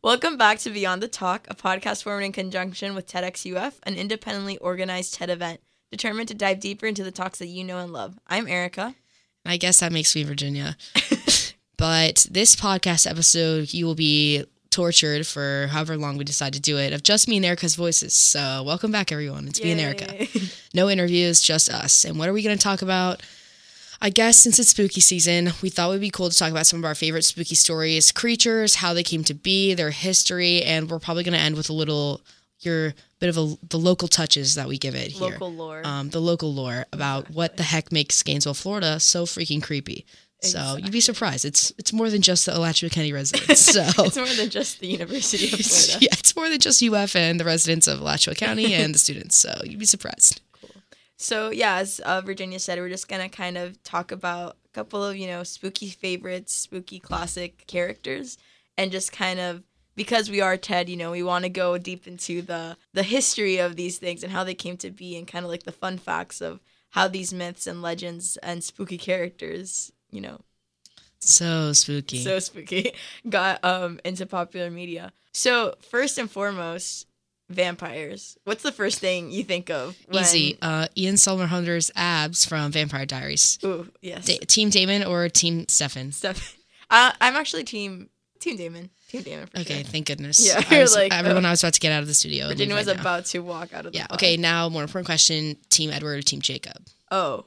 Welcome back to Beyond the Talk, a podcast formed in conjunction with TEDxUF, an independently organized TED event determined to dive deeper into the talks that you know and love. I'm Erica. I guess that makes me Virginia. but this podcast episode, you will be tortured for however long we decide to do it of just me and Erica's voices. So, welcome back, everyone. It's me and Erica. No interviews, just us. And what are we going to talk about? I guess since it's spooky season, we thought it would be cool to talk about some of our favorite spooky stories, creatures, how they came to be, their history, and we're probably going to end with a little your bit of a, the local touches that we give it here. Local lore. Um, the local lore about what the heck makes Gainesville, Florida so freaking creepy. So you'd be surprised. It's it's more than just the Alachua County residents. So it's more than just the University of Florida. yeah, it's more than just UF and the residents of Alachua County and the students. So you'd be surprised. So yeah, as uh, Virginia said, we're just gonna kind of talk about a couple of you know spooky favorites, spooky classic characters, and just kind of because we are TED, you know, we want to go deep into the the history of these things and how they came to be, and kind of like the fun facts of how these myths and legends and spooky characters, you know, So spooky. so spooky, got um into popular media. So first and foremost, vampires. What's the first thing you think of? when- Easy. Uh, Ian Somerhalder's abs from Vampire Diaries. Ooh, yes. Da- team Damon or Team Stefan? Stefan. Uh, I'm actually team Team Damon. Team Damon for Okay, sure. thank goodness. Yeah, I was, like, everyone oh. I was about to get out of the studio. Virginia was right now. about to walk out of the Yeah. pod. Okay. Now, more important question: Team Edward or Team Jacob? Oh,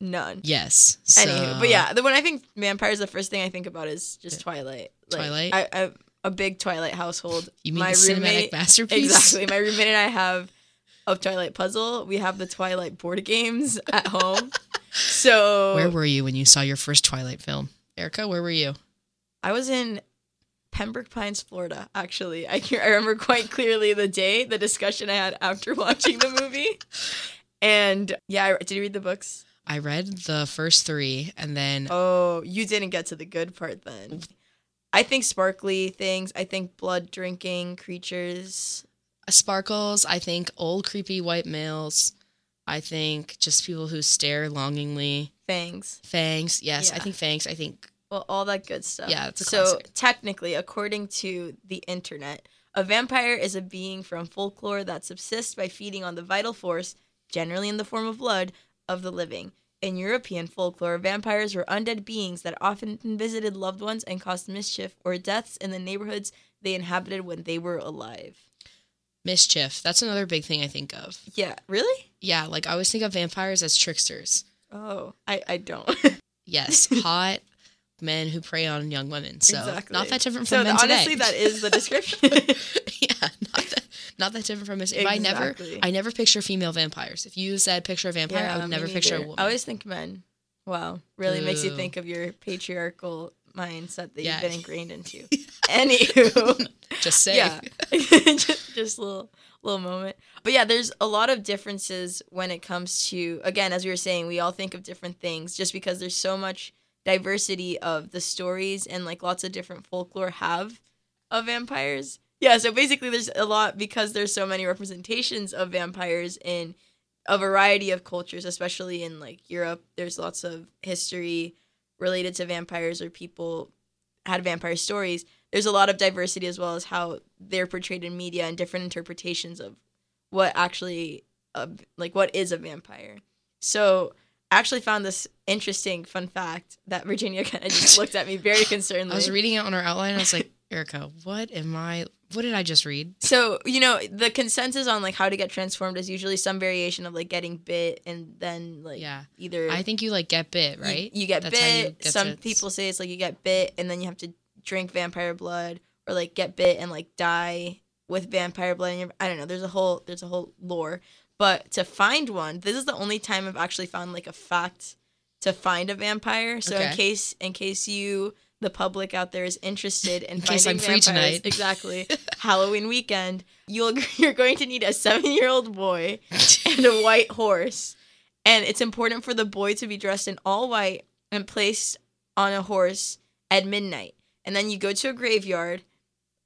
none. Yes. So, Anywho, but yeah, the when I think vampires, the first thing I think about is just Twilight. Like, Twilight? I, I a big Twilight household. You mean my the cinematic roommate, masterpiece? Exactly. My roommate and I have a Twilight puzzle. We have the Twilight board games at home. So Where were you when you saw your first Twilight film, Erica? Where were you? I was in Pembroke Pines, Florida. Actually, I can, I remember quite clearly the day, the discussion I had after watching the movie. And yeah, I, did you read the books? I read the first three, and then Oh, you didn't get to the good part then. I think sparkly things. I think blood drinking creatures. Uh, sparkles. I think old creepy white males. I think just people who stare longingly. Fangs. Fangs. Yes, I think fangs. I think Well, all that good stuff. Yeah, it's a so classic. technically, according to the internet, a vampire is a being from folklore that subsists by feeding on the vital force, generally in the form of blood, of the living. In European folklore, vampires were undead beings that often visited loved ones and caused mischief or deaths in the neighborhoods they inhabited when they were alive. mischief. That's another big thing I think of. Yeah, really? Yeah, like I always think of vampires as tricksters. Oh, I, I don't. Yes, hot men who prey on young women. So Exactly. not that different so from men honestly, today. that is the description. yeah, not that, not that different from. If I never, I never picture female vampires. If you said picture a vampire, I me would never picture a woman. I always think men. Wow, really makes you think of your patriarchal mindset that Yeah. you've been ingrained into. Anywho, Just say. yeah, just, just a little little moment. But yeah, there's a lot of differences when it comes to again, as we were saying, we all think of different things just because there's so much diversity of the stories and like lots of different folklore have of vampires. Yeah, so basically there's a lot because there's so many representations of vampires in a variety of cultures, especially in like Europe. There's lots of history related to vampires or people had vampire stories. There's a lot of diversity as well as how they're portrayed in media and different interpretations of what actually like what is a vampire. So actually found this interesting fun fact that Virginia kind of just looked at me very concernedly. I was reading it on our outline. And I was like, Erica, what am I? What did I just read? So, you know, the consensus on like how to get transformed is usually some variation of like getting bit and then like Yeah. either I think you like get bit, right? You, get That's how you bit. get Some to- people say it's like you get bit and then you have to drink vampire blood or like get bit and like die with vampire blood. In your, I don't know. There's a whole there's a whole lore. But to find one, this is the only time I've actually found like a fact to find a vampire. So in case in case you the public out there is interested in, In case finding I'm free vampires, tonight. exactly Halloween weekend, you'll you're going to need a seven year old boy and a white horse. And it's important for the boy to be dressed in all white and placed on a horse at midnight. And then you go to a graveyard,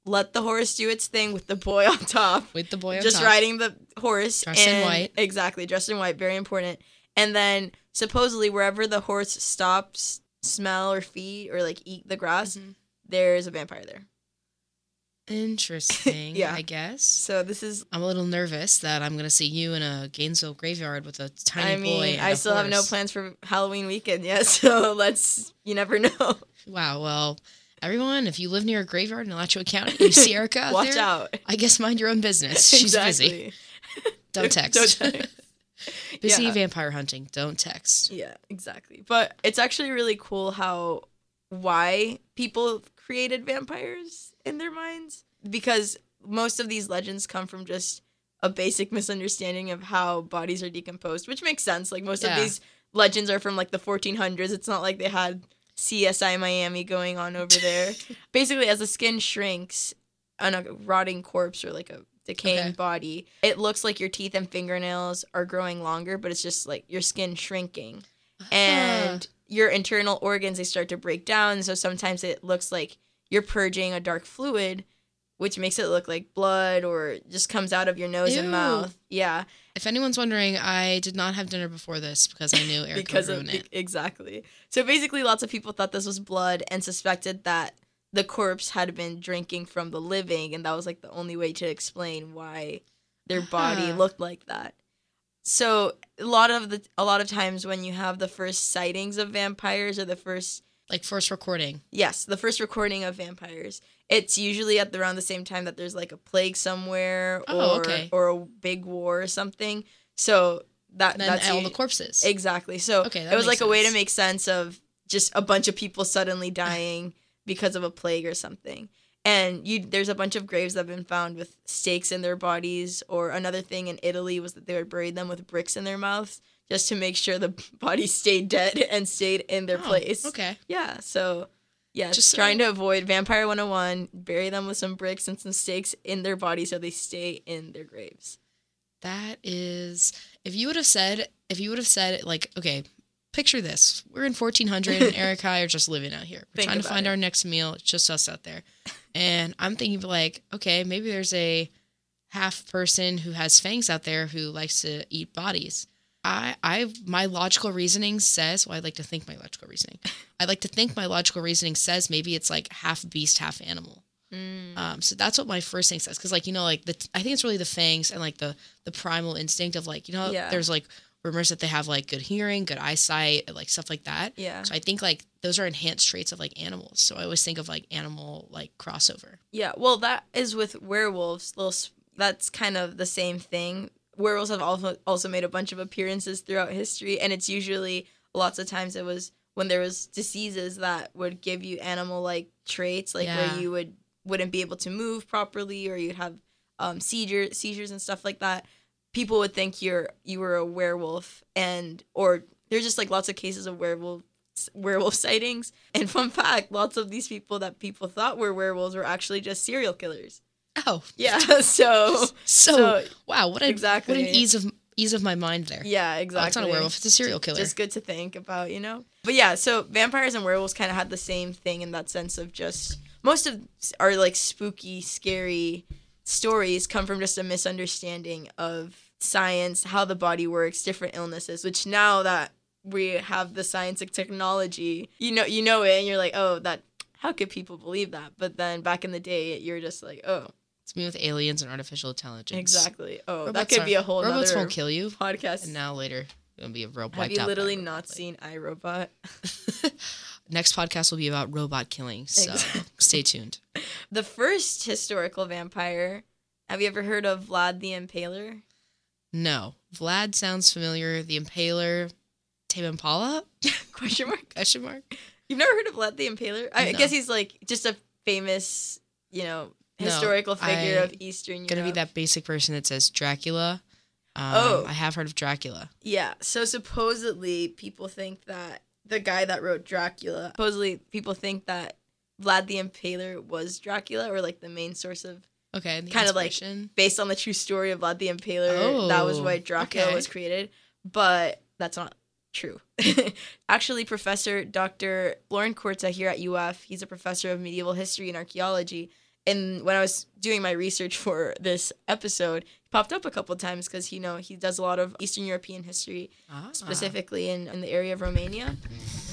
let the horse do its thing with the boy on top, With the boy on just top. riding the horse. Dressed in and- white. Exactly, dressed in white, very important. And then supposedly wherever the horse stops, smell or feed or like eat the grass, Mhm. there's a vampire there. Interesting. Yeah. I guess. So this is. I'm a little nervous that I'm gonna see you in a Gainesville graveyard with a tiny I boy. mean, and I still have no plans for Halloween weekend yet, so let's. You never know. Wow. Well, everyone, if you live near a graveyard in Alachua County, you see Erica out Watch there, out. I guess mind your own business. She's busy. Don't text. Don't text. busy Yeah. vampire hunting. Don't text. Yeah, exactly. But it's actually really cool how why people created vampires in their minds because most of these legends come from just a basic misunderstanding of how bodies are decomposed, which makes sense. Like most Yeah. of these legends are from like the 1400s. It's not like they had CSI Miami going on over there. Basically, as the skin shrinks on a rotting corpse or like a decaying Okay. body, it looks like your teeth and fingernails are growing longer, but it's just like your skin shrinking ah. and your internal organs they start to break down so sometimes it looks like you're purging a dark fluid which makes it look like blood or just comes out of your nose and mouth yeah If anyone's wondering, I did not have dinner before this because I knew Erica because would of ruin it. exactly so basically lots of people thought this was blood and suspected that the corpse had been drinking from the living and that was like the only way to explain why their body looked like that so a lot of the a lot of times when you have the first sightings of vampires or the first Like first recording. Yes, the first recording of vampires. It's usually at the, around the same time that there's like a plague somewhere Oh, or okay. or a big war or something. So that And then that's all the corpses. exactly. So Okay, that it was like a way to make sense of just a bunch of people suddenly dying because of a plague or something. And you there's a bunch of graves that have been found with stakes in their bodies or another thing in Italy was that they would bury them with bricks in their mouths just to make sure the body stayed dead and stayed in their Oh, place. Okay. Yeah, so yeah, Just trying to avoid Vampire 101, bury them with some bricks and some stakes in their body so they stay in their graves. That is, if you would have said, if you would have said, like, okay, picture this: we're in 1400, and Eric and I are just living out here. We're Think trying to find it. our next meal. It's just us out there, and I'm thinking like, okay, maybe there's a half person who has fangs out there who likes to eat bodies. I, I, my logical reasoning says, well, I like to think my logical reasoning. I like to think my logical reasoning says maybe it's like half beast, half animal. Mm. Um, so that's what my first thing says, because like you know, like the I think it's really the fangs and like the the primal instinct of like you know, Yeah. there's like rumors that they have like good hearing, good eyesight, like stuff like that. Yeah. So I think like those are enhanced traits of like animals. So I always think of like animal like crossover. Yeah, well, that is with werewolves. Little, that's kind of the same thing. Werewolves have also also made a bunch of appearances throughout history, and it's usually lots of times it was when there was diseases that would give you animal like traits, like Yeah. where you would wouldn't be able to move properly, or you'd have um, seizure seizures and stuff like that. People would think you're you were a werewolf, and or there's just like lots of cases of werewolf werewolf sightings. And fun fact, lots of these people that people thought were werewolves were actually just serial killers. Oh, Yeah, so so, so wow, what a exactly. what an ease of ease of my mind there. yeah, Oh, exactly. it's not a werewolf; it's a serial killer. It's just good to think about, you know. But yeah, so vampires and werewolves kind of had the same thing in that sense of just most of our like spooky, scary stories come from just a misunderstanding of science, how the body works, different illnesses. Which now that we have the science and technology, you know, you know it, and you're like, oh, that. How could people believe that? But then back in the day, you're just like, oh, it's me with aliens and artificial intelligence. exactly. Oh, that could are- be a whole robots won't kill you, podcast. and now later it'll be a robot. Have you literally not seen iRobot? Next podcast will be about robot killing, so Exactly. stay tuned. The first historical vampire. Have you ever heard of Vlad the Impaler? No, Vlad sounds familiar. The Impaler, Tame Impala? Question mark. Question mark. You've never heard of Vlad the Impaler? I No. guess he's like just a famous, you know, No, historical figure I- of Eastern Europe. Gonna be that basic person that says Dracula. Um, Oh. I have heard of Dracula. Yeah. So supposedly people think that the guy that wrote Dracula, supposedly people think that Vlad the Impaler was Dracula or like the main source of Okay, the Kinda like- based on the true story of Vlad the Impaler. Oh, that was Oh, why Dracula okay. was created, but that's not true. Actually, Professor Dr. Florin Curta here at UF, he's a professor of medieval history and archaeology. And when I was doing my research for this episode, he popped up a couple times because you know he does a lot of Eastern European history, Ah. specifically in, in the area of Romania.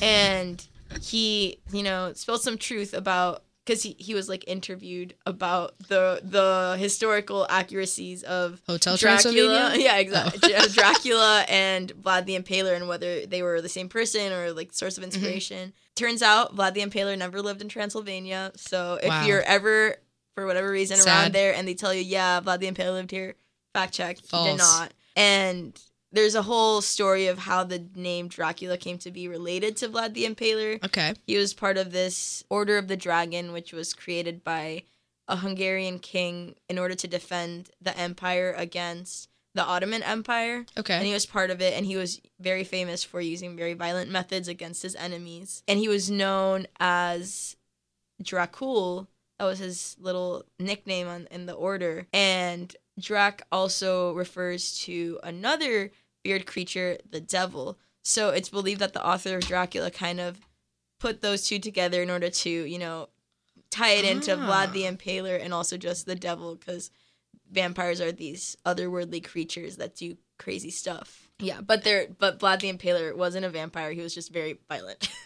And he, you know, spilled some truth about because he, he was like interviewed about the the historical accuracies of Hotel Dracula. Transylvania? Yeah, exactly. Dra- Dracula and Vlad the Impaler and whether they were the same person or like source of Mm-hmm. inspiration. Turns out Vlad the Impaler never lived in Transylvania. So if Wow. you're ever for whatever reason Sad. around there and they tell you, yeah, Vlad the Impaler lived here, fact check. He did False. not. And there's a whole story of how the name Dracula came to be related to Vlad the Impaler. Okay. He was part of this Order of the Dragon, which was created by a Hungarian king in order to defend the empire against the Ottoman Empire. Okay. And he was part of it, and he was very famous for using very violent methods against his enemies. And he was known as Dracul. That was his little nickname on, in the order. And Drac also refers to another weird creature, the devil. So it's believed that the author of Dracula kind of put those two together in order to, you know, tie it into Ah. Vlad the Impaler and also just the devil because vampires are these otherworldly creatures that do crazy stuff. Yeah, but they're but Vlad the Impaler wasn't a vampire. He was just very violent.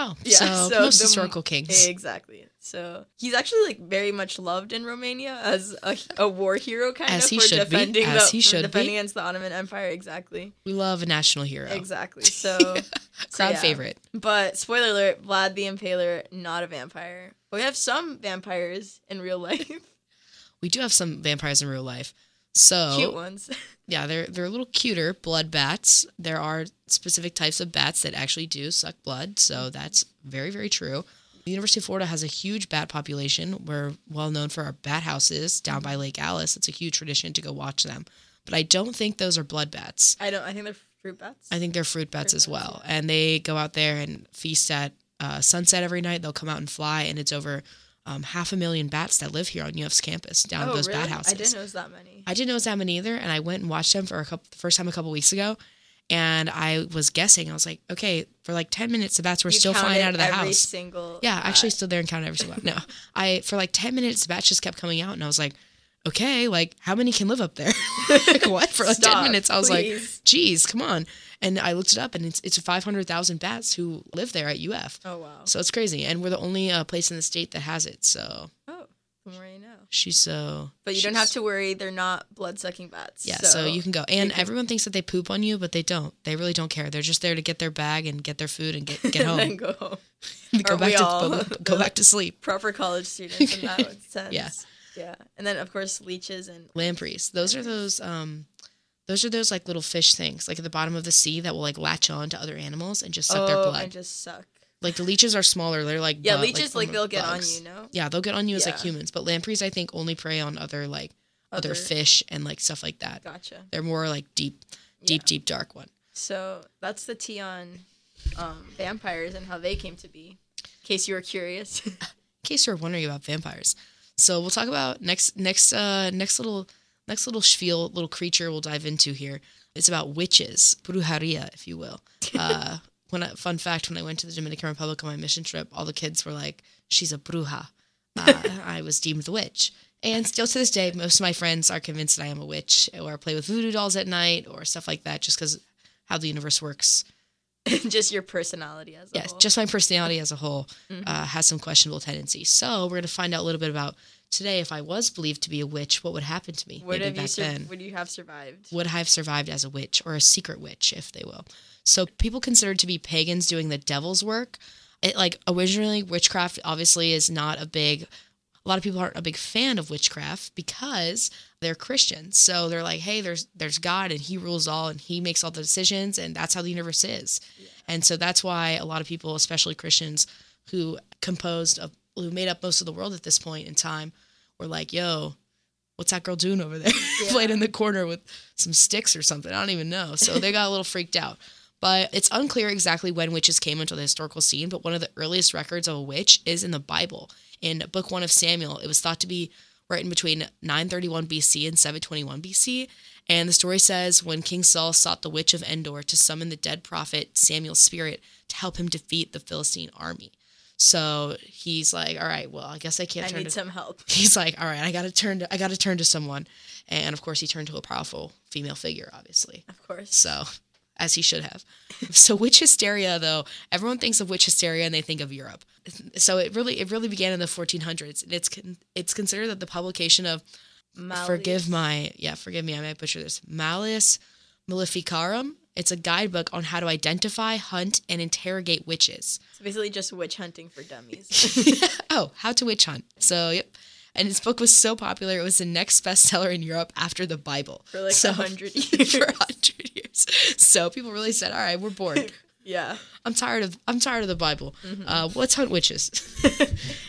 Oh, Yeah, so, so most the- historical kings. exactly. So he's actually like very much loved in Romania as a, a war hero, kind As of for should be, defending as the he should defending be. against the Ottoman Empire. Exactly. We love a national hero. Exactly. So Crowd yeah. favorite. But spoiler alert, Vlad the Impaler, not a vampire. But we have some vampires in real life. We do have some vampires in real life. So Cute ones. yeah, they're they're a little cuter. Blood bats. There are specific types of bats that actually do suck blood, so that's very very true. The University of Florida has a huge bat population. We're well known for our bat houses down by Lake Alice. It's a huge tradition to go watch them. But I don't think those are blood bats. I don't I think they're fruit bats. I think they're fruit bats Fruit as bats, well. And they go out there and feast at uh, sunset every night. They'll come out and fly, and it's over um, half a million bats that live here on UF's campus down at oh, those really? bat houses. I didn't know it was that many. I didn't know it was that many either, and I went and watched them for a couple, the first time a couple weeks ago, and I was guessing. I was like, okay, for like ten minutes, the bats were You still flying out of the every house. Single Yeah, I actually bat. stood there and counted every single one. No, I for like ten minutes, the bats just kept coming out, and I was like, okay, like how many can live up there? like what for like ten minutes? I was please. like, geez, come on. And I looked it up, and it's it's five hundred thousand bats who live there at UF. Oh wow. So it's crazy, and we're the only uh, place in the state that has it. So Oh, the more you know. she's so. But you don't have to worry; they're not blood sucking bats. Yeah, so, you can go. And can- everyone thinks that they poop on you, but they don't. They really don't care. They're just there to get their bag and get their food and get get home. and go home. go back to go, go back to sleep. Proper college students in that sense. Yeah. Yeah, and then of course leeches and Lampreys. Those are those um those are those like little fish things, like at the bottom of the sea that will like latch on to other animals and just suck their oh, blood. and just suck. like the leeches are smaller. They're like Yeah, bug- leeches like, almost they'll get bugs. on you, no? Yeah, they'll get on you as like humans, but lampreys I think only prey on other like other, Other- fish and like stuff like that. Gotcha. They're more like deep, deep, Yeah. deep dark one. So that's the tea on um, vampires and how they came to be. In case you were curious. in case you're wondering about vampires. So we'll talk about next next uh next little next little spiel little creature we'll dive into here. It's about witches, brujeria, if you will. Uh, when I, fun fact, when I went to the Dominican Republic on my mission trip, all the kids were like, "She's a bruja." Uh, I was deemed the witch, and still to this day, most of my friends are convinced that I am a witch, or play with voodoo dolls at night, or stuff like that, just because how the universe works. just your personality as a Yes, whole. just my personality as a whole Mhm. uh, has some questionable tendencies. So we're going to find out a little bit about today. If I was believed to be a witch, what would happen to me? would maybe back sur- then. would you have survived? Would I have survived as a witch or a secret witch, if they will? So people considered to be pagans doing the devil's work. It like originally witchcraft obviously is not a big. A lot of people aren't a big fan of witchcraft because they're Christians. So they're like, hey, there's there's God and He rules all and He makes all the decisions and that's how the universe is. And so that's why a lot of people, especially Christians, who composed of who made up most of the world at this point in time, were like, yo, what's that girl doing over there? Yeah. Playing in the corner with some sticks or something. I don't even know. So they got a little freaked out. But it's unclear exactly when witches came into the historical scene, but one of the earliest records of a witch is in the Bible. In book one of Samuel, it was thought to be written between 931 BC and 721 BC. And the story says when King Saul sought the witch of Endor to summon the dead prophet Samuel's spirit to help him defeat the Philistine army. So he's like, all right, well, I guess I can't I turn need to some help. he's like, all right, I gotta turn to I gotta turn to someone. And of course he turned to a powerful female figure, obviously. Of course. So as he should have. so witch hysteria, though, everyone thinks of witch hysteria and they think of Europe. So it really it really began in the 1400s. And it's con- it's considered that the publication of forgive my yeah forgive me I might butcher this Malleus Maleficarum. It's a guidebook on how to identify, hunt, and interrogate witches. It's basically just witch hunting for dummies. oh, how to witch hunt. So yep. And his book was so popular, it was the next bestseller in Europe after the Bible. For like so, a hundred years. for a hundred years. So people really said, "All right, we're bored. yeah. I'm tired of I'm tired of the Bible. Uh, let's hunt witches.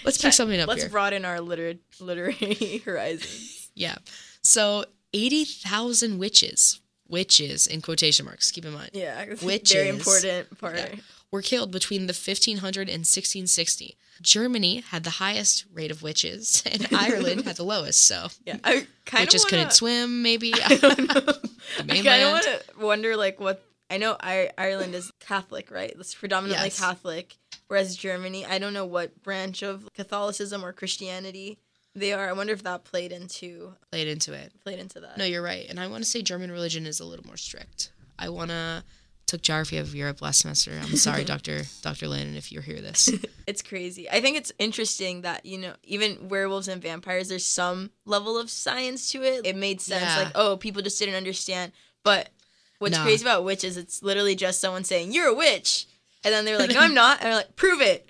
let's pick something up Let's here." broaden our liter- literary horizons. Yeah. So eighty thousand witches, witches in quotation marks. Keep in mind, Yeah. Witches. Very important part. Yeah. were killed between the 1500 and 1660. Germany had the highest rate of witches, and Ireland had the lowest. So Yeah. I kind witches of couldn't swim. Maybe I don't know. I kind of want to wonder like what I know. I- Ireland is Catholic, right? It's predominantly Yes. Catholic, whereas Germany, I don't know what branch of Catholicism or Christianity they are. I wonder if that played into played into it. played into that. No, you're right. And I want to say German religion is a little more strict. I want to took geography of Europe last semester. I'm sorry, Doctor Doctor Landon, if you hear this. It's crazy. I think it's interesting that, you know, even werewolves and vampires, there's some level of science to it. It made sense. Yeah. Like, oh, people just didn't understand. But what's Nah. crazy about witches, it's literally just someone saying, You're a witch. And then they're like, No, I'm not. And they're like, Prove it.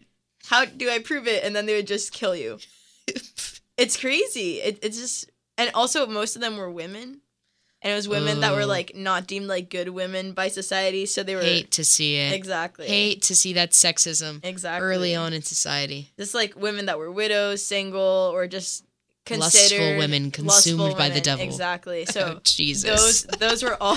How do I prove it? And then they would just kill you. It's crazy. It, it's just, and also most of them were women. And it was women that were like not deemed like good women by society. So they were. Hate to see it. Exactly. Hate to see that sexism Exactly. early on in society. just like women that were widows, single, or just considered Lustful women consumed lustful by the devil. Exactly. oh, So Jesus. those those were all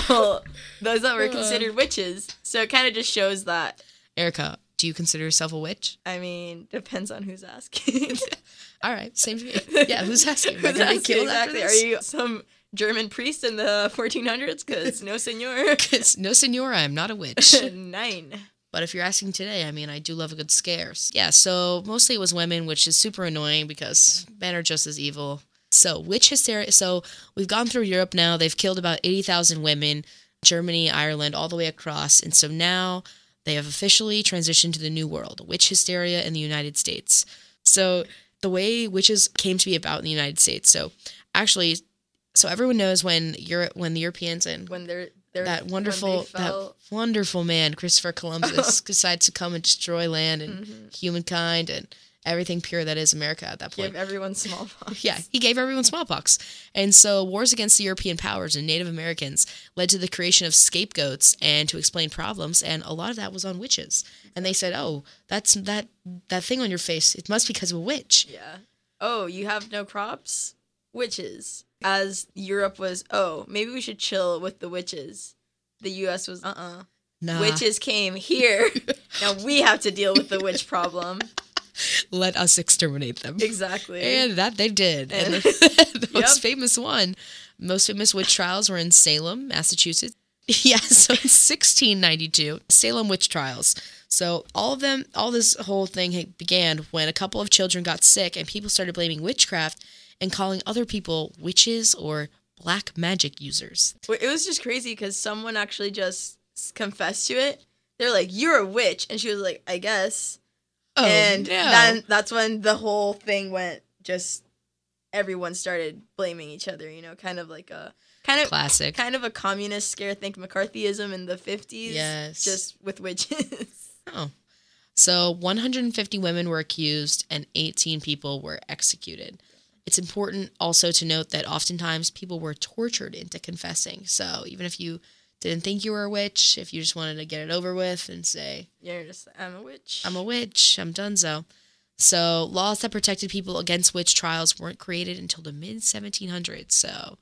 those that were Uh. considered witches. So it kind of just shows that. Erica, do you consider yourself a witch? I mean, depends on who's asking. All right, same to me. Yeah, who's asking? I Who's asking killed exactly? Are you some German priest in the 1400s? Because no, senor. 'Cause no, senor, I am not a witch. Nine. But if you're asking today, I mean, I do love a good scares. Yeah, so mostly it was women, which is super annoying because men are just as evil. So, witch hysteria. So, we've gone through Europe now. They've killed about 80,000 women, Germany, Ireland, all the way across. And so now they have officially transitioned to the new world, witch hysteria in the United States. So, the way witches came to be about in the United States. So, actually, so everyone knows when Europe, when the Europeans and When they're they're that wonderful fell- that wonderful man Christopher Columbus decides to come and destroy land and Mhm. humankind and everything pure that is America at that point. give everyone smallpox. Yeah, he gave everyone smallpox. And so wars against the European powers and Native Americans led to the creation of scapegoats and to explain problems and a lot of that was on witches. And they said, "Oh, that's that that thing on your face. It must be because of a witch." Yeah. Oh, you have no crops? Witches. As Europe was, oh, maybe we should chill with the witches. The US was, uh uh Nah. Witches came here. now we have to deal with the witch problem. Let us exterminate them. Exactly. And that they did. And, And- the, most famous one, most famous witch trials were in Salem, Massachusetts. Yeah, so in 1692, Salem witch trials. So all of them, all this whole thing began when a couple of children got sick and people started blaming witchcraft and calling other people witches or black magic users. It was just crazy because someone actually just confessed to it. They're like, "You're a witch," and she was like, "I guess." Oh, and no. then that's when the whole thing went. Just everyone started blaming each other. You know, kind of like a kind of classic. kind of a communist scare. Think McCarthyism in the fifties. Yes. just with witches. Oh. So 150 women were accused and 18 people were executed. It's important also to note that oftentimes people were tortured into confessing. So even if you didn't think you were a witch, if you just wanted to get it over with and say, You're just I'm a witch. I'm a witch, I'm donezo. So laws that protected people against witch trials weren't created until the mid 1700s. So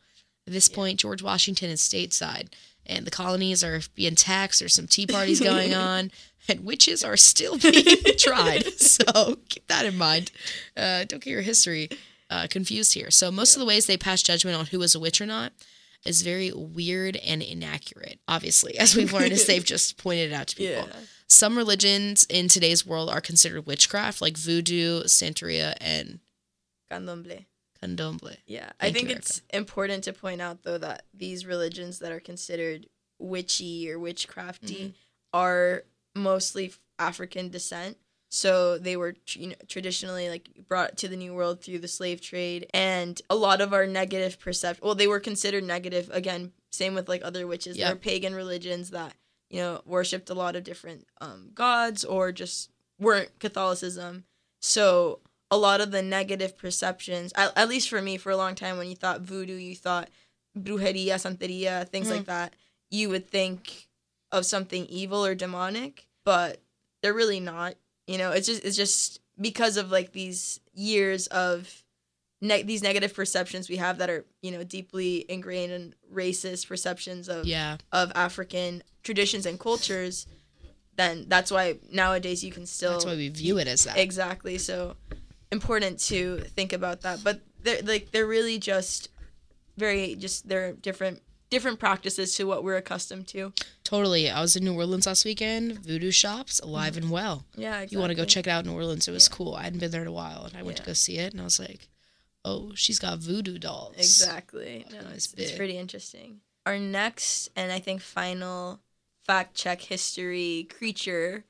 at this Yeah. point, George Washington is stateside, and the colonies are being taxed. There's some tea parties going on, and witches are still being tried. So keep that in mind. Uh, don't get your history uh, confused here. So most of the ways they pass judgment on who was a witch or not is very weird and inaccurate. Obviously, as we've learned, as they've just pointed out to people. yeah. Some religions in today's world are considered witchcraft, like voodoo, Santeria, and Candomblé. candomblé. Yeah, I think it's important to point out though that these religions that are considered witchy or witchcrafty Mhm. are mostly African descent. So they were you know, traditionally like brought to the New World through the slave trade, and a lot of our negative perception. Well, they were considered negative again. Same with like other witches. There Yep. were pagan religions that you know worshipped a lot of different um, gods or just weren't Catholicism. So a lot of the negative perceptions, at, at least for me, for a long time, when you thought voodoo, you thought brujeria, santeria, things like that, you would think of something evil or demonic, but they're really not. You know, it's just it's just because of like these years of ne- these negative perceptions we have that are you know deeply ingrained in racist perceptions of Yeah. of African traditions and cultures. Then that's why nowadays you can still That's why we view it as that. Exactly. So important to think about that. But they're like they're really just very just they're different different practices to what we're accustomed to. Totally. I was in New Orleans last weekend. Voodoo shops alive and well. Yeah, exactly. You want to go check it out in New Orleans? It was cool. I hadn't been there in a while, and I went to go see it, and I was like, "Oh, she's got voodoo dolls." Exactly. Oh, no, it's, it's pretty interesting. Our next and I think final fact check history creature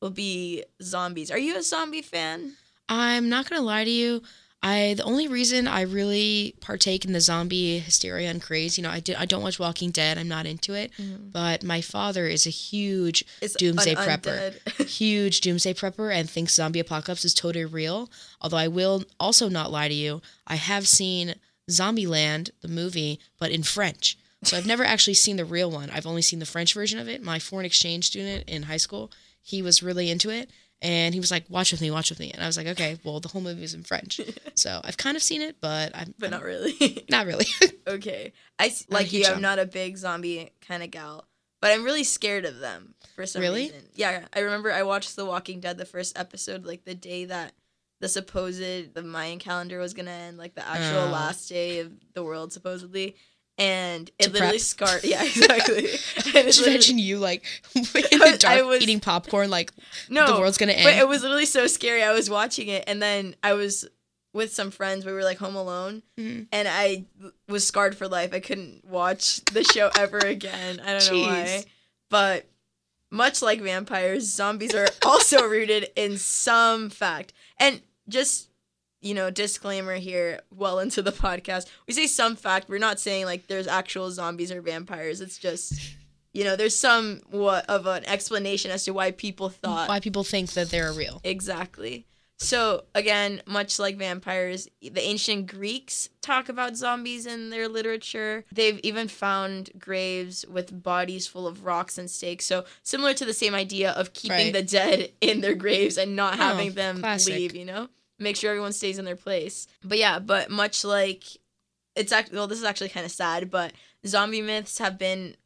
will be zombies. Are you a zombie fan? I'm not gonna lie to you. I the only reason I really partake in the zombie hysteria and craze, you know, I did I don't watch Walking Dead. I'm not into it. Mm-hmm. But my father is a huge It's Doomsday prepper. huge doomsday prepper and thinks zombie apocalypse is totally real. Although I will also not lie to you, I have seen Zombieland, the movie, but in French. So I've never actually seen the real one. I've only seen the French version of it. My foreign exchange student in high school, he was really into it. And he was like, watch with me, watch with me. And I was like, okay, well, the whole movie was in French. So I've kind of seen it, but I'm but not really. not really. okay. I like you. I'm not a big zombie kind of gal, but I'm really scared of them for some Really? reason. Yeah, I remember I watched The Walking Dead the first episode like the day that the supposed the Mayan calendar was gonna end, like the actual Oh. last day of the world supposedly. And it literally prep. scarred. Yeah, exactly. Just imagine you like in I the was- dark was- eating popcorn, like no, the world's gonna end. But it was literally so scary. I was watching it, and then I was with some friends. We were like home alone, Mhm. and I was scarred for life. I couldn't watch the show ever again. I don't know why. But much like vampires, zombies are also rooted in some fact. And just you know, disclaimer here, well into the podcast. We say some fact. We're not saying like there's actual zombies or vampires. It's just you know, there's some what of an explanation as to why people thought why people think that they're real. Exactly. So again, much like vampires, the ancient Greeks talk about zombies in their literature. They've even found graves with bodies full of rocks and stakes. So similar to the same idea of keeping Right. the dead in their graves and not Oh, having them classic. leave, you know? Make sure everyone stays in their place. But yeah, but much like it's actually well, this is actually kind of sad, but zombie myths have been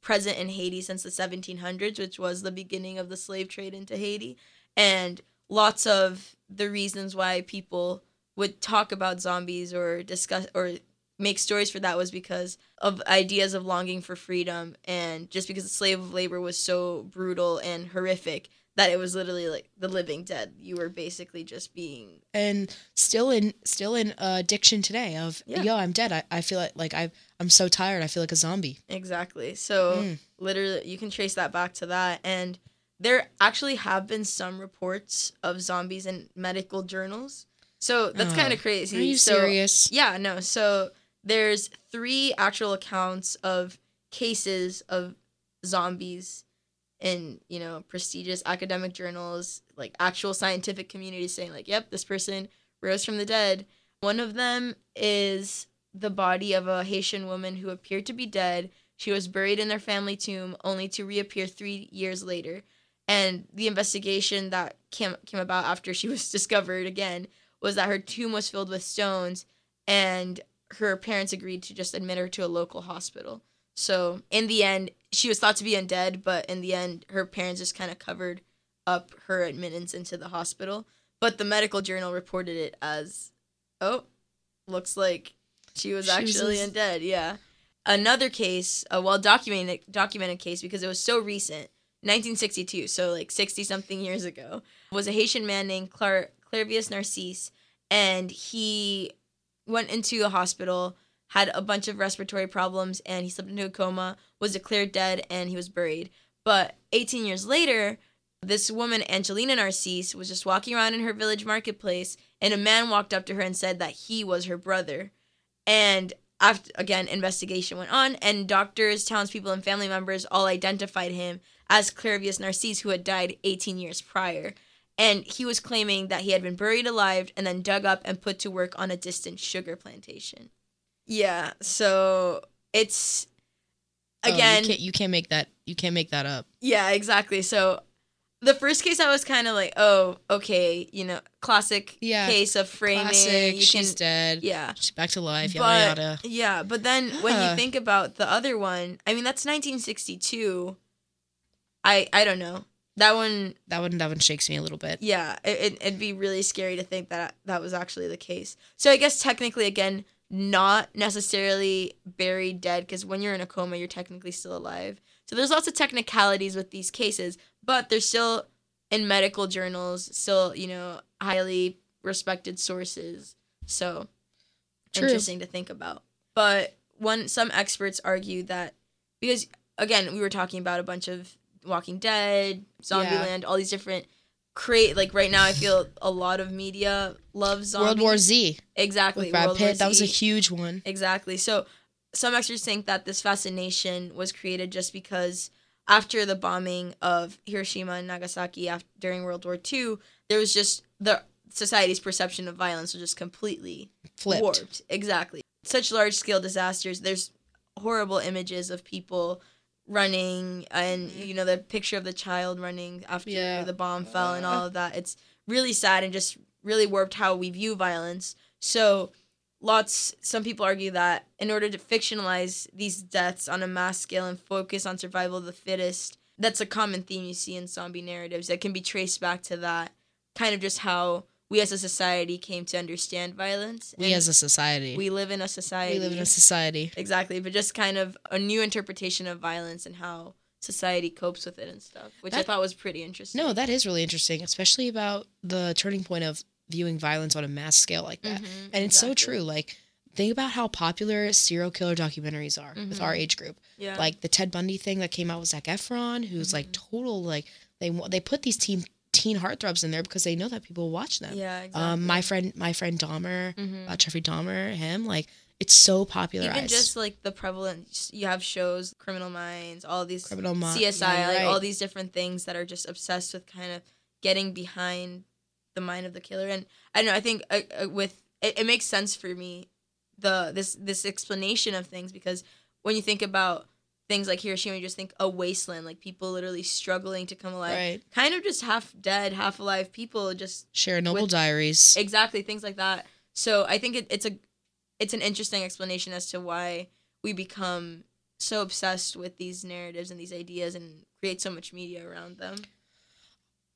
present in Haiti since the 1700s, which was the beginning of the slave trade into Haiti. And lots of the reasons why people would talk about zombies or discuss or make stories for that was because of ideas of longing for freedom and just because the slave labor was so brutal and horrific that it was literally like the living dead. You were basically just being and still in still in uh, addiction today of Yeah. yo i'm dead I, I feel like like I, i'm so tired i feel like a zombie Exactly. So Mm. literally, you can trace that back to that, and there actually have been some reports of zombies in medical journals. So that's Oh, kind of crazy. are you so, serious Yeah, no. So there's three actual accounts of cases of zombies in you know prestigious academic journals, like actual scientific communities saying like, "Yep, this person rose from the dead." One of them is the body of a Haitian woman who appeared to be dead. She was buried in their family tomb, only to reappear three years later. And the investigation that came came about after she was discovered again was that her tomb was filled with stones, and her parents agreed to just admit her to a local hospital. So in the end, she was thought to be undead, but in the end, her parents just kind of covered up her admittance into the hospital. But the medical journal reported it as, oh, looks like she was She actually undead. Yeah. Another case, a well documented documented case because it was so recent, 1962, so like 60 something years ago, was a Haitian man named Clar- Clairvius Narcisse, and he went into a hospital had a bunch of respiratory problems, and he slipped into a coma, was declared dead, and he was buried. But 18 years later, this woman, Angelina Narcisse, was just walking around in her village marketplace, and a man walked up to her and said that he was her brother. And after again, investigation went on, and doctors, townspeople, and family members all identified him as Clairvius Narcisse, who had died 18 years prior. And he was claiming that he had been buried alive and then dug up and put to work on a distant sugar plantation. Yeah, so it's Oh, again, you, can't, you can't make that. You can't make that up. yeah, exactly. So the first case, I was kind of like, oh, okay, you know, classic Yeah, case of framing. Classic. You She's can, dead. yeah. She's back to life. But Yada yada. yeah, but then when you think about the other one, I mean that's 1962. I I don't know that one. That one. That one shakes me a little bit. Yeah, it, it, it'd be really scary to think that that was actually the case. So I guess technically, again, not necessarily buried dead because when you're in a coma, you're technically still alive. So there's lots of technicalities with these cases, but they're still in medical journals, still you know highly respected sources. So True. interesting to think about. But one some experts argue that because again we were talking about a bunch of Walking Dead, Zombieland, all these different create like right now I feel a lot of media loves zombies. World War Z exactly with Brad World War Pitt. That was a huge one. Exactly. So some experts think that this fascination was created just because after the bombing of Hiroshima and Nagasaki after, during World War II, there was just the society's perception of violence was just completely Flipped. warped. Exactly. Such large scale disasters. There's horrible images of people running and mm-hmm. you know the picture of the child running after Yeah. the bomb fell and all of that. It's really sad and just really warped how we view violence. So lots some people argue that in order to fictionalize these deaths on a mass scale and focus on survival of the fittest, that's a common theme you see in zombie narratives that can be traced back to that kind of just how we as a society came to understand violence. We as a society. we live in a society. we live in a society. exactly, but just kind of a new interpretation of violence and how society copes with it and stuff, which I thought was pretty interesting. No, that is really interesting, especially about the turning point of viewing violence on a mass scale like that. Mhm, And it's so true. Like, think about how popular serial killer documentaries are with Mhm. our age group. Yeah. Like the Ted Bundy thing that came out with Zac Efron, who's like Mm-hmm. total like they they put these teen teen heartthrobs in there because they know that people watch them. yeah, exactly. Um, my friend, my friend Dahmer, Mhm. uh, Jeffrey Dahmer, him like it's so popularized. even just like the prevalent you have shows criminal minds all these Criminal Mi- csi yeah, like right. all these different things that are just obsessed with kind of getting behind the mind of the killer and i don't know i think uh, uh, with it, it makes sense for me the this this explanation of things because when you think about things like hiroshima you just think a wasteland like people literally struggling to come alive right. kind of just half dead half alive people just Chernobyl with- Diaries. exactly things like that so i think it, it's a it's an interesting explanation as to why we become so obsessed with these narratives and these ideas and create so much media around them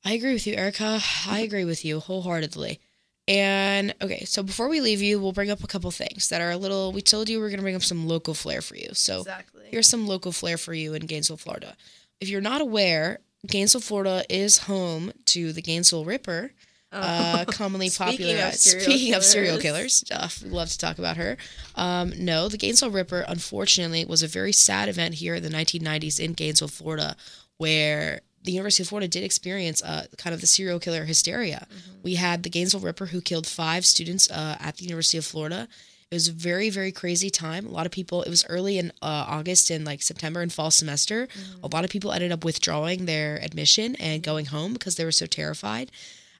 I agree with you, Erica. I agree with you wholeheartedly. And okay, so before we leave you, we'll bring up a couple things that are a little. We told you we are going to bring up some local flair for you. So exactly here's some local flair for you in Gainesville, Florida. If you're not aware, Gainesville, Florida is home to the Gainesville Ripper, uh, commonly popular. Speaking of Speaking of serial killers. killers, uh, we love to talk about her. Um, no, the Gainesville Ripper, unfortunately, was a very sad event here in the 1990s in Gainesville, Florida, where the University of Florida did experience uh, kind of the serial killer hysteria. We had the Gainesville Ripper who killed five students uh, at the University of Florida. It was a very, very crazy time. A lot of people, it was early in uh, August and like September and fall semester. A lot of people ended up withdrawing their admission and going home because they were so terrified.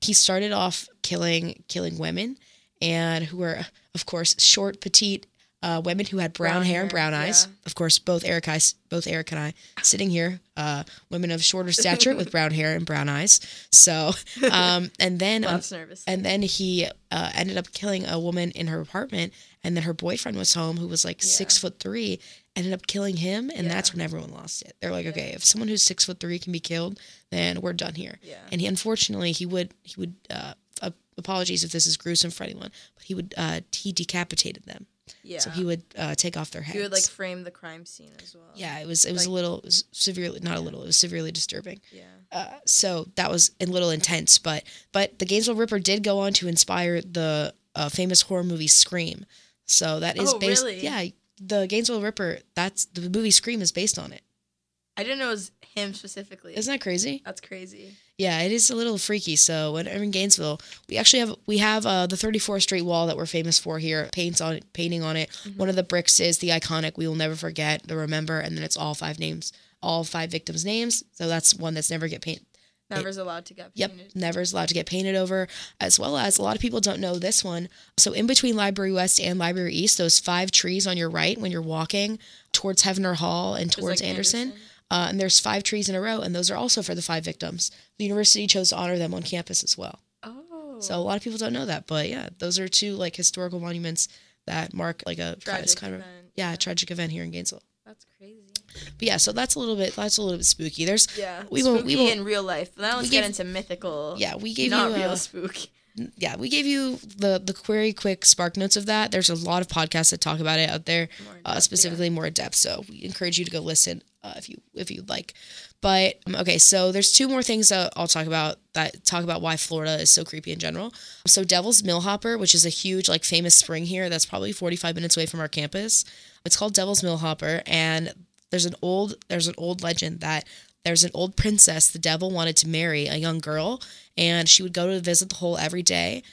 He started off killing killing women and who were, of course, short, petite uh, women who had brown, Brown hair and brown eyes. yeah. Of course, both Eric, I, both Eric and I sitting here, uh, women of shorter stature with brown hair and brown eyes. So, um, and then nervous. and then he uh, ended up killing a woman in her apartment and then her boyfriend was home who was like six foot three ended up killing him and that's when everyone lost it. They're like okay if someone who's six foot three can be killed then we're done here. Yeah. And he unfortunately he would he would uh, uh, apologies if this is gruesome for anyone but he would uh, he decapitated them yeah so he would uh, take off their heads he would like frame the crime scene as well yeah it was it was a little it was severely not a little it was severely disturbing yeah uh, so that was a little intense, but but the Gainesville Ripper did go on to inspire the uh, famous horror movie Scream. So that is Oh, based. really? Yeah, the Gainesville Ripper. That's the movie Scream is based on it. I didn't know it was him specifically. Isn't that crazy? That's crazy. Yeah, it is a little freaky. So when I'm in Gainesville, we actually have we have uh, the 34th Street wall that we're famous for here. Paints on painting on it. Mm-hmm. One of the bricks is the iconic "We will never forget" the remember, and then it's all five names, all five victims' names. So that's one that's never get painted. Never's allowed to get Yep, painted. never is allowed to get painted over, as well as a lot of people don't know this one. So in between Library West and Library East, those five trees on your right when you're walking towards Heavener Hall and towards like Anderson, Uh, and there's five trees in a row, and those are also for the five victims. The university chose to honor them on campus as well. Oh. So a lot of people don't know that, but yeah, those are two like historical monuments that mark like a tragic kind of event. yeah tragic event here in Gainesville. That's crazy. But yeah, so that's a little bit that's a little bit spooky. There's Yeah. We spooky won't- we won't- in real life. But now let's we get into mythical. yeah we gave not you real uh, spook. Yeah, we gave you the the query quick spark notes of that. There's a lot of podcasts that talk about it out there, More uh, depth, specifically more in depth. So we encourage you to go listen uh, if you if you'd like. But um, okay, so there's two more things that I'll talk about that talk about why Florida is so creepy in general. So Devil's Millhopper, which is a huge like famous spring here that's probably 45 minutes away from our campus. It's called Devil's Millhopper, and there's an old there's an old legend that there's an old princess the devil wanted to marry a young girl and she would go to visit the hole every day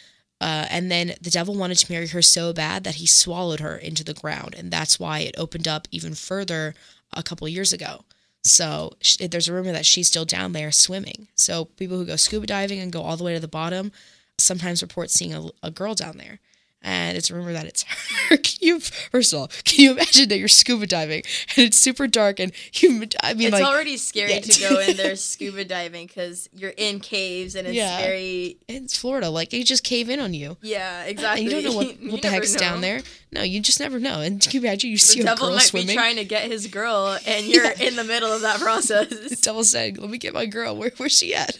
uh, and then the devil wanted to marry her so bad that he swallowed her into the ground and that's why it opened up even further a couple years ago. So sh- there's a rumor that she's still down there swimming. So people who go scuba diving and go all the way to the bottom sometimes report seeing a, a girl down there and it's rumored that it's her. Can you, first of all, can you imagine that you're scuba diving and it's super dark and you, I mean, It's like, already scary yeah. to go in there scuba diving because you're in caves and it's Yeah. very. it's Florida, like they just cave in on you. Yeah, exactly. And you don't know what, what the heck's down there. No, you just never know. And can you imagine you see The a devil girl might swimming? be trying to get his girl, and you're Yeah. in the middle of that process. the devil saying, "Let me get my girl. Where, where's she at?"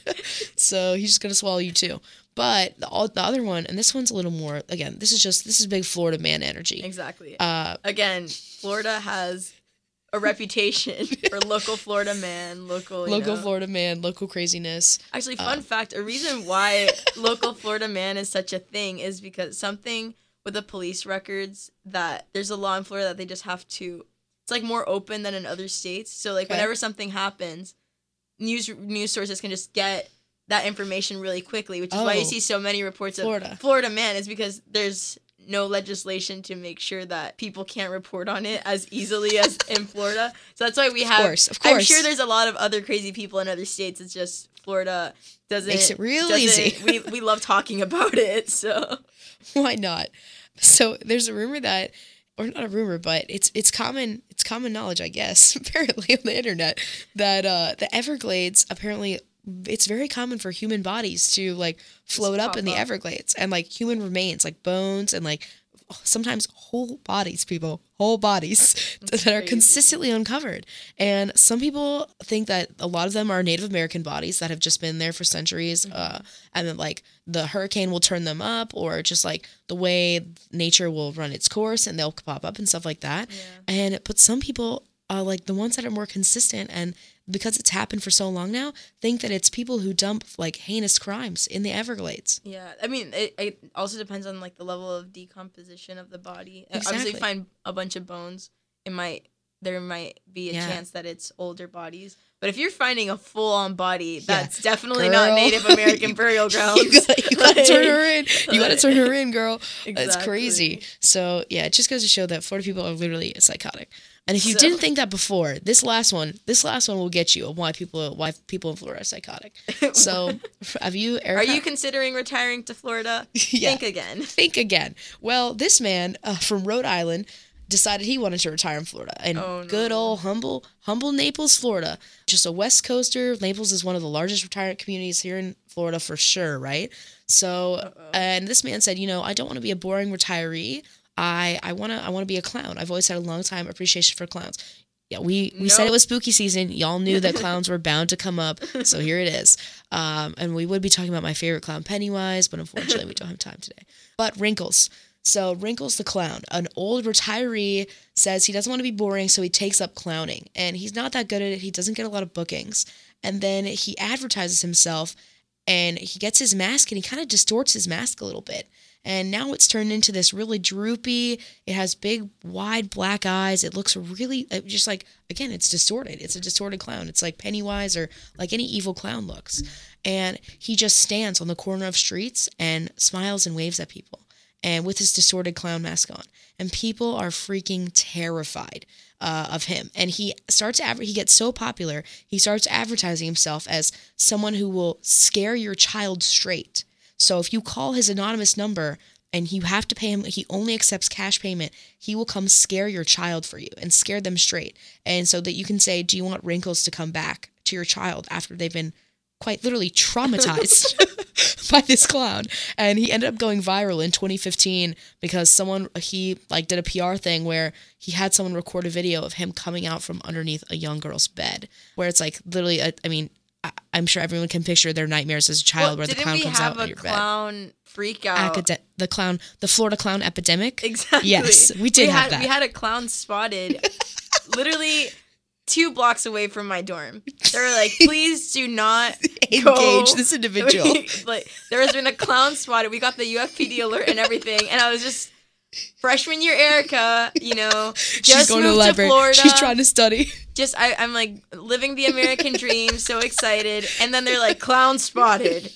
so he's just gonna swallow you too. But the, all, the other one, and this one's a little more. Again, this is just this is big Florida man energy. exactly. Uh, Again, Florida has a reputation for local Florida man, local you local know. Florida man, local craziness. Actually, fun fact: a reason why local Florida man is such a thing is because something with the police records that there's a law in Florida that they just have to. It's like more open than in other states. So like Okay. whenever something happens, news news sources can just get that information really quickly, which is why you Oh. see so many reports of Florida. Florida man is because there's no legislation to make sure that people can't report on it as easily as in Florida. So that's why we have. Of course, of course. I'm sure there's a lot of other crazy people in other states. It's just Florida doesn't Makes it real easy. we we love talking about it. So Why not? So there's a rumor that, or not a rumor, but it's it's common it's common knowledge, I guess, apparently on the internet that uh, the Everglades apparently it's very common for human bodies to like float up in the up. Everglades and like human remains, like bones and like sometimes whole bodies, people, whole bodies that are consistently uncovered. And some people think that a lot of them are Native American bodies that have just been there for centuries. Mm-hmm. Uh, and then like the hurricane will turn them up, or just like the way nature will run its course and they'll pop up and stuff like that. And but some people. Uh, like the ones that are more consistent and because it's happened for so long now think that it's people who dump like heinous crimes in the everglades yeah, I mean, it, it also depends on like the level of decomposition of the body. Obviously, Exactly. you find a bunch of bones, it might there might be a Yeah. chance that it's older bodies. But if you're finding a full on body, that's definitely Girl. not Native American burial grounds. You gotta, you gotta turn her in. You gotta turn her in, girl. It's crazy. So yeah, it just goes to show that Florida people are literally psychotic. And if you So- didn't think that before, this last one, this last one will get you on why people why people in Florida are psychotic. So have you Are you considering retiring to Florida? Yeah. Think again. think again? Well, this man uh, from Rhode Island decided he wanted to retire in Florida, and Oh, good old humble humble Naples, Florida, just a West Coaster. Naples is one of the largest retirement communities here in Florida for sure, right? So, and this man said, you know, I don't want to be a boring retiree. I I want to I want to be a clown. I've always had a long time appreciation for clowns. Yeah, we we said it was spooky season. Y'all knew that clowns were bound to come up, so here it is. Um, and we would be talking about my favorite clown, Pennywise, but unfortunately we don't have time today. But Wrinkles. So Wrinkles the clown, an old retiree, says he doesn't want to be boring, so he takes up clowning, and he's not that good at it. He doesn't get a lot of bookings, and then he advertises himself, and he gets his mask, and he kind of distorts his mask a little bit, And now it's turned into this really droopy. It has big, wide black eyes. It looks really uh, just like, again, it's distorted. It's a distorted clown. It's like Pennywise or like any evil clown looks. And he just stands on the corner of streets and smiles and waves at people and with his distorted clown mask on. And people are freaking terrified uh, of him. And he starts, adver- he gets so popular, he starts advertising himself as someone who will scare your child straight. So if you call his anonymous number and you have to pay him, he only accepts cash payment, he will come scare your child for you and scare them straight. And so that you can say, Do you want wrinkles to come back to your child after they've been quite literally traumatized by this clown and he ended up going viral in 2015 because someone he like did a PR thing where he had someone record a video of him coming out from underneath a young girl's bed where it's like literally a, I mean I, I'm sure everyone can picture their nightmares as a child where the clown comes out of your bed. clown freak out? Acad- the clown, the Florida clown epidemic. Exactly. Yes, we did have had, that. We had a clown spotted literally two blocks away from my dorm. They were like, please do not Engage go. this individual. like there has been a clown spotted. We got the UFPD alert and everything, and I was just freshman year Erica, you know, just She's going to moved to. Florida. She's trying to study. just I, I'm like living the American dream, so excited, and then they're like clown spotted.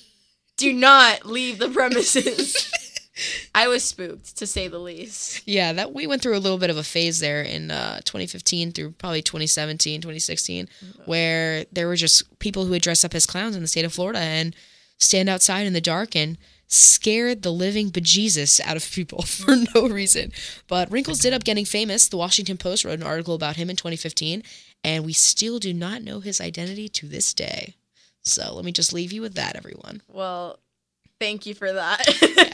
Do not leave the premises. I was spooked to say the least. Yeah, that we went through a little bit of a phase there in uh, 2015 through probably 2017, 2016, where there were just people who would dress up as clowns in the state of Florida and stand outside in the dark and scared the living bejesus out of people for no reason. But Wrinkles did up getting famous. The Washington Post wrote an article about him in 2015, and we still do not know his identity to this day. So let me just leave you with that, everyone. Well, thank you for that.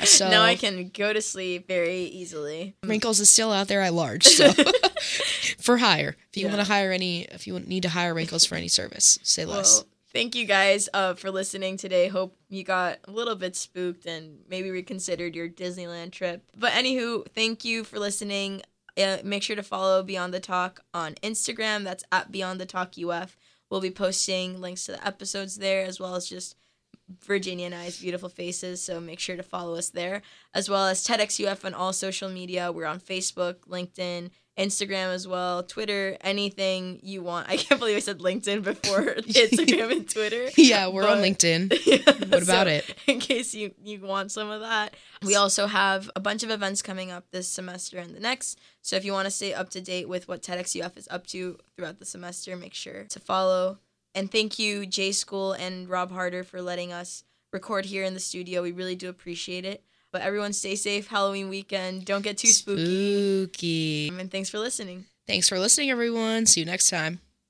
so- now I can go to sleep very easily. Wrinkles is still out there at large, so for hire. If you Yeah. want to hire any, if you need to hire Wrinkles for any service, say less. Well, thank you guys uh, for listening today. Hope you got a little bit spooked and maybe reconsidered your Disneyland trip. But anywho, thank you for listening. Uh, make sure to follow Beyond the Talk on Instagram. That's at Beyond the Talk UF. We'll be posting links to the episodes there as well as just Virginia and I's beautiful faces. So make sure to follow us there, as well as TEDxUF on all social media. We're on Facebook, LinkedIn, Instagram as well, Twitter, anything you want. I can't believe I said LinkedIn before Instagram and Twitter. yeah, we're on but- LinkedIn. What about So, it? In case you you want some of that, we also have a bunch of events coming up this semester and the next. So if you want to stay up to date with what TEDxUF is up to throughout the semester, make sure to follow. And thank you, J School and Rob Harder, for letting us record here in the studio. We really do appreciate it. But everyone, stay safe. Halloween weekend. Don't get too spooky. Spooky. And thanks for listening. Thanks for listening, everyone. See you next time.